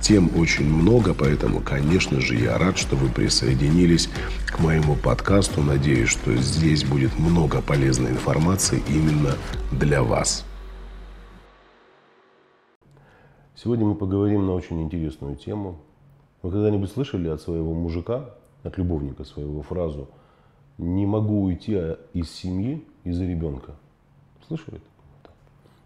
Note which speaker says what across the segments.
Speaker 1: Тем очень много, поэтому, конечно же, я рад, что вы присоединились к моему подкасту. Надеюсь, что здесь будет много полезной информации именно для вас.
Speaker 2: Сегодня мы поговорим на очень интересную тему. Вы когда-нибудь слышали от своего мужика, от любовника своего фразу «не могу уйти из семьи из-за ребенка»? Слышали?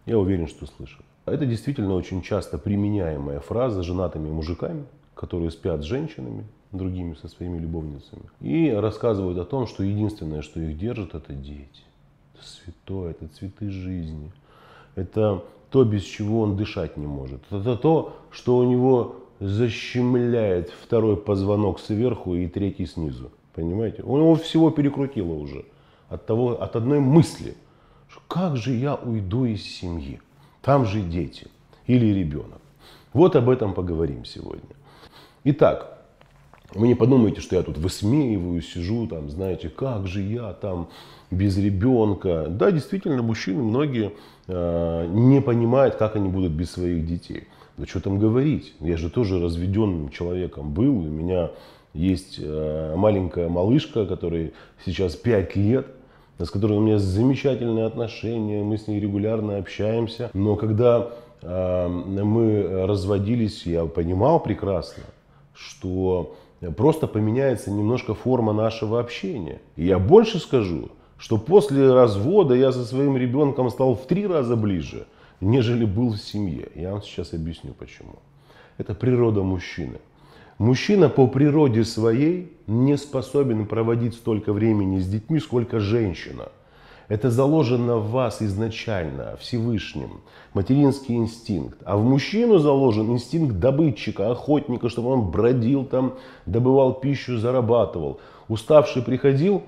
Speaker 2: Я уверен, что слышали. Это действительно очень часто применяемая фраза женатыми мужиками, которые спят с женщинами, другими со своими любовницами, и рассказывают о том, что единственное, что их держит, это дети. Это святое, это цветы жизни. Это то, без чего он дышать не может. Это то, что у него защемляет второй позвонок сверху и третий снизу. Понимаете? У него всего перекрутило уже от, того, от одной мысли, что как же я уйду из семьи. Там же дети или ребенок. Вот об этом поговорим сегодня. Итак, вы не подумайте, что я тут высмеиваю, сижу там, знаете, как же я там без ребенка. Да, действительно, мужчины многие э, не понимают, как они будут без своих детей. Да что там говорить, я же тоже разведенным человеком был, у меня есть э, маленькая малышка, которой сейчас 5 лет, с которой у меня замечательные отношения, мы с ней регулярно общаемся. Но когда э, мы разводились, я понимал прекрасно, что просто поменяется немножко форма нашего общения. И я больше скажу, что после развода я со своим ребенком стал в три раза ближе, нежели был в семье. Я вам сейчас объясню почему. Это природа мужчины. Мужчина по природе своей не способен проводить столько времени с детьми, сколько женщина. Это заложено в вас изначально, Всевышним, материнский инстинкт. А в мужчину заложен инстинкт добытчика, охотника, чтобы он бродил там, добывал пищу, зарабатывал. Уставший приходил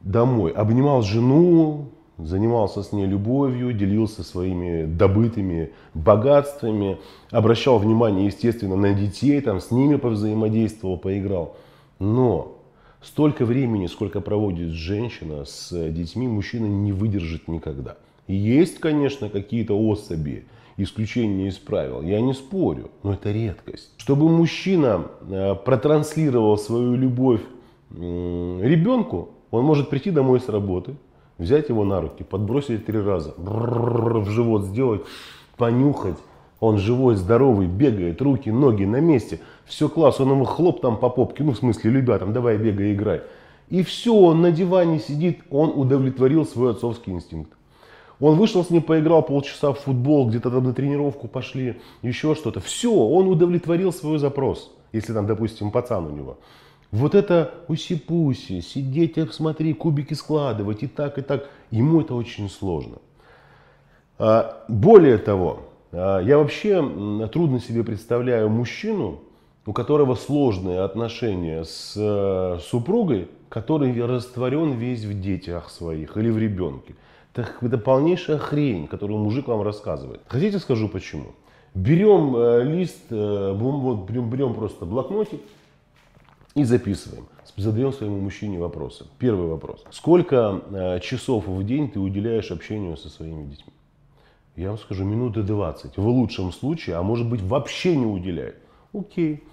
Speaker 2: домой, обнимал жену, занимался с ней любовью, делился своими добытыми богатствами, обращал внимание, естественно, на детей, там, с ними повзаимодействовал, поиграл. Но столько времени, сколько проводит женщина с детьми, мужчина не выдержит никогда. есть, конечно, какие-то особи, исключения из правил, я не спорю, но это редкость. Чтобы мужчина э, протранслировал свою любовь ребенку, он может прийти домой с работы, взять его на руки, подбросить три раза, в живот сделать, понюхать. Он живой, здоровый, бегает, руки, ноги на месте. Все класс, он ему хлоп там по попке, ну в смысле, ребятам, давай бегай, играй. И все, он на диване сидит, он удовлетворил свой отцовский инстинкт. Он вышел с ним, поиграл полчаса в футбол, где-то там на тренировку пошли, еще что-то. Все, он удовлетворил свой запрос, если там, допустим, пацан у него. Вот это уси-пуси, сидеть, смотри, кубики складывать и так, и так, ему это очень сложно. А, более того, а, я вообще трудно себе представляю мужчину, у которого сложные отношения с э, супругой, который растворен весь в детях своих или в ребенке. Это, это полнейшая хрень, которую мужик вам рассказывает. Хотите скажу почему? Берем э, лист, э, берем просто блокнотик, и записываем. Задаем своему мужчине вопросы. Первый вопрос. Сколько э, часов в день ты уделяешь общению со своими детьми? Я вам скажу, минуты 20. В лучшем случае, а может быть вообще не уделяет. Окей.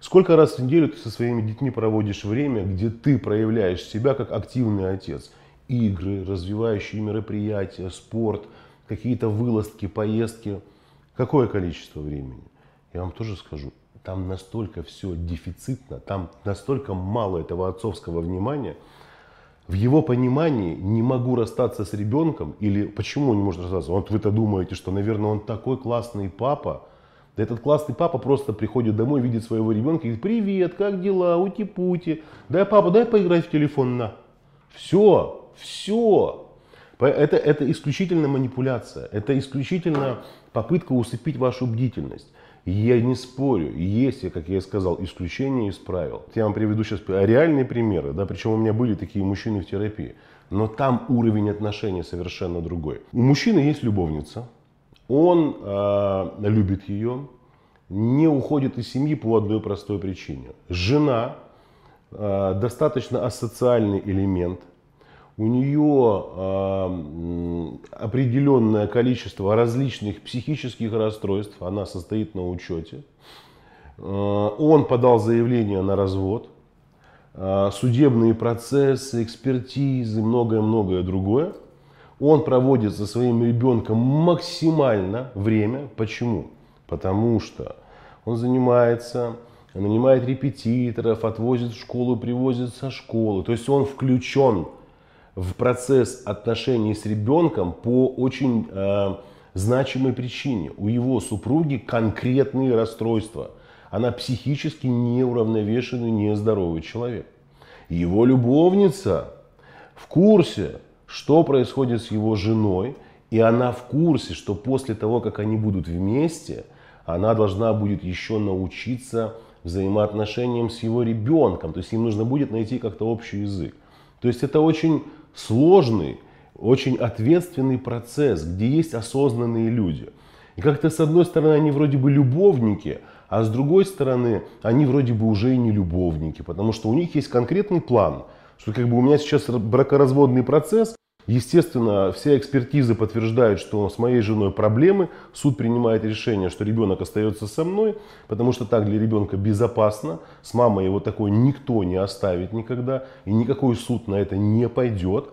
Speaker 2: Сколько раз в неделю ты со своими детьми проводишь время, где ты проявляешь себя как активный отец? Игры, развивающие мероприятия, спорт, какие-то вылазки, поездки. Какое количество времени? Я вам тоже скажу, там настолько все дефицитно, там настолько мало этого отцовского внимания. В его понимании не могу расстаться с ребенком, или почему он не может расстаться? Вот вы-то думаете, что, наверное, он такой классный папа, Этот классный папа просто приходит домой, видит своего ребенка и говорит, привет, как дела, ути-пути. Дай папа, дай поиграть в телефон, на. Все, все. Это, это исключительно манипуляция, это исключительно попытка усыпить вашу бдительность. Я не спорю, есть, как я и сказал, исключения из правил. Я вам приведу сейчас реальные примеры, да, причем у меня были такие мужчины в терапии. Но там уровень отношений совершенно другой. У мужчины есть любовница, он э, любит ее, не уходит из семьи по одной простой причине. Жена э, достаточно асоциальный элемент – у нее э, определенное количество различных психических расстройств, она состоит на учете. Э, он подал заявление на развод, э, судебные процессы, экспертизы, многое-многое другое. Он проводит со своим ребенком максимально время. Почему? Потому что он занимается нанимает репетиторов, отвозит в школу, привозит со школы. То есть он включен в процесс отношений с ребенком по очень э, значимой причине. У его супруги конкретные расстройства. Она психически неуравновешенный, нездоровый человек. Его любовница в курсе, что происходит с его женой, и она в курсе, что после того, как они будут вместе, она должна будет еще научиться взаимоотношениям с его ребенком. То есть им нужно будет найти как-то общий язык. То есть это очень сложный, очень ответственный процесс, где есть осознанные люди. И как-то с одной стороны они вроде бы любовники, а с другой стороны они вроде бы уже и не любовники, потому что у них есть конкретный план, что как бы у меня сейчас бракоразводный процесс, Естественно, все экспертизы подтверждают, что с моей женой проблемы. Суд принимает решение, что ребенок остается со мной, потому что так для ребенка безопасно. С мамой его такой никто не оставит никогда, и никакой суд на это не пойдет.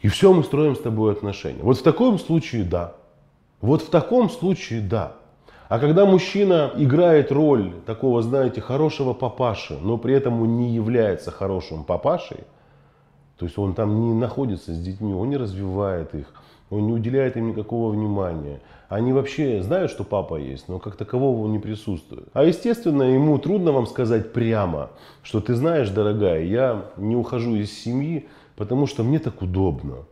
Speaker 2: И все, мы строим с тобой отношения. Вот в таком случае да. Вот в таком случае да. А когда мужчина играет роль такого, знаете, хорошего папаши, но при этом он не является хорошим папашей, то есть он там не находится с детьми, он не развивает их, он не уделяет им никакого внимания. Они вообще знают, что папа есть, но как такового он не присутствует. А естественно, ему трудно вам сказать прямо, что ты знаешь, дорогая, я не ухожу из семьи, потому что мне так удобно.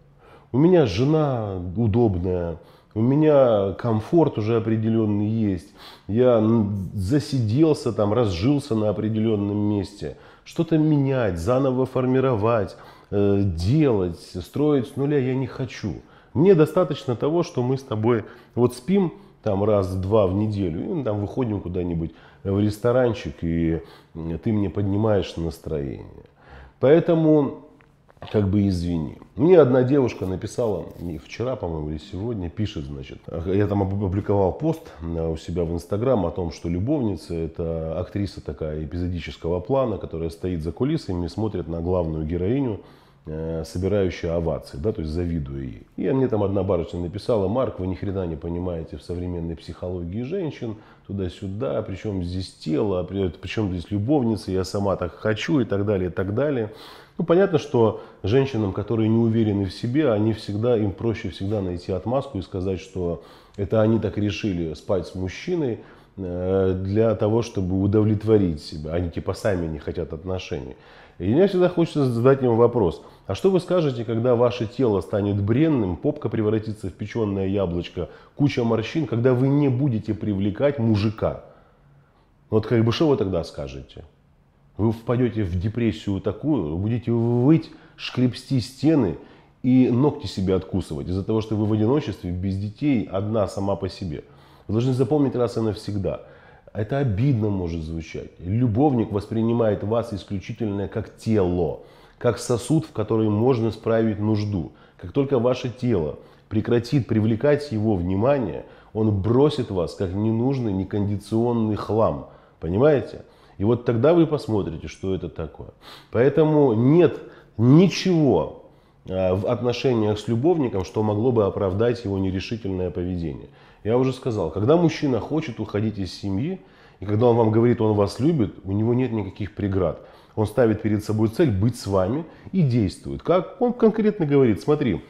Speaker 2: У меня жена удобная, у меня комфорт уже определенный есть. Я засиделся там, разжился на определенном месте. Что-то менять, заново формировать. Э, делать, строить с нуля я не хочу. Мне достаточно того, что мы с тобой вот спим там раз-два в неделю, и там выходим куда-нибудь в ресторанчик, и ты мне поднимаешь настроение. Поэтому, как бы извини. Мне одна девушка написала, вчера, по-моему, или сегодня, пишет, значит, я там опубликовал пост у себя в Инстаграм о том, что любовница это актриса такая эпизодического плана, которая стоит за кулисами и смотрит на главную героиню, Э, собирающая овации, да, то есть завидуя ей. И мне там одна барышня написала, Марк, вы ни хрена не понимаете в современной психологии женщин, туда-сюда, причем здесь тело, причем здесь любовница, я сама так хочу и так далее, и так далее. Ну, понятно, что женщинам, которые не уверены в себе, они всегда, им проще всегда найти отмазку и сказать, что это они так решили спать с мужчиной, э, для того, чтобы удовлетворить себя. Они типа сами не хотят отношений. И мне всегда хочется задать им вопрос. А что вы скажете, когда ваше тело станет бренным, попка превратится в печеное яблочко, куча морщин, когда вы не будете привлекать мужика? Вот как бы что вы тогда скажете? Вы впадете в депрессию такую, будете выть, шкребсти стены и ногти себе откусывать из-за того, что вы в одиночестве, без детей, одна сама по себе. Вы должны запомнить раз и навсегда – это обидно может звучать. Любовник воспринимает вас исключительно как тело, как сосуд, в который можно справить нужду. Как только ваше тело прекратит привлекать его внимание, он бросит вас как ненужный, некондиционный хлам. Понимаете? И вот тогда вы посмотрите, что это такое. Поэтому нет ничего в отношениях с любовником, что могло бы оправдать его нерешительное поведение. Я уже сказал, когда мужчина хочет уходить из семьи, и когда он вам говорит, он вас любит, у него нет никаких преград. Он ставит перед собой цель быть с вами и действует. Как? Он конкретно говорит, смотри,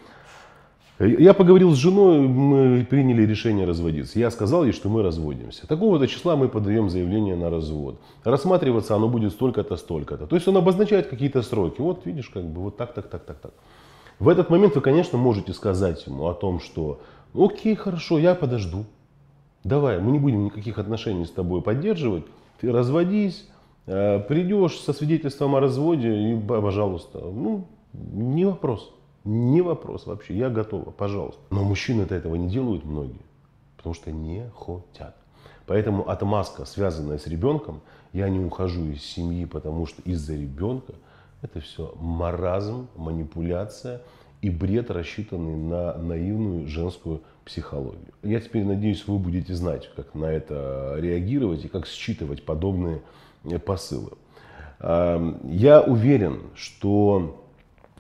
Speaker 2: Я поговорил с женой, мы приняли решение разводиться. Я сказал ей, что мы разводимся. Такого-то числа мы подаем заявление на развод. Рассматриваться оно будет столько-то, столько-то. То есть он обозначает какие-то сроки. Вот видишь, как бы вот так, так, так, так, так. В этот момент вы, конечно, можете сказать ему о том, что окей, хорошо, я подожду. Давай, мы не будем никаких отношений с тобой поддерживать. Ты разводись, э, придешь со свидетельством о разводе и, пожалуйста, ну, не вопрос. Не вопрос вообще, я готова, пожалуйста. Но мужчины-то этого не делают многие, потому что не хотят. Поэтому отмазка, связанная с ребенком, я не ухожу из семьи, потому что из-за ребенка, это все маразм, манипуляция и бред, рассчитанный на наивную женскую психологию. Я теперь надеюсь, вы будете знать, как на это реагировать и как считывать подобные посылы. Я уверен, что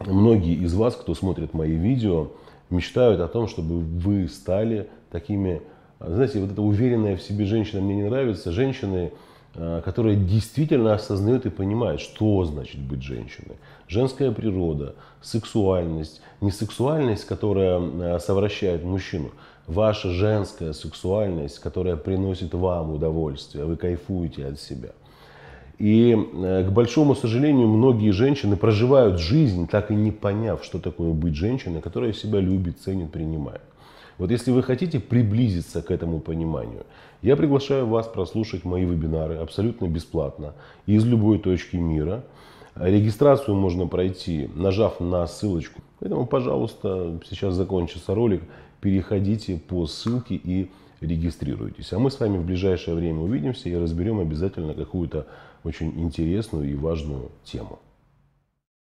Speaker 2: многие из вас, кто смотрит мои видео, мечтают о том, чтобы вы стали такими, знаете, вот эта уверенная в себе женщина мне не нравится, женщины, а, которые действительно осознают и понимают, что значит быть женщиной. Женская природа, сексуальность, не сексуальность, которая а, совращает мужчину, ваша женская сексуальность, которая приносит вам удовольствие, вы кайфуете от себя. И, э, к большому сожалению, многие женщины проживают жизнь, так и не поняв, что такое быть женщиной, которая себя любит, ценит, принимает. Вот если вы хотите приблизиться к этому пониманию, я приглашаю вас прослушать мои вебинары абсолютно бесплатно из любой точки мира. Регистрацию можно пройти, нажав на ссылочку. Поэтому, пожалуйста, сейчас закончится ролик, переходите по ссылке и регистрируйтесь. А мы с вами в ближайшее время увидимся и разберем обязательно какую-то очень интересную и важную тему.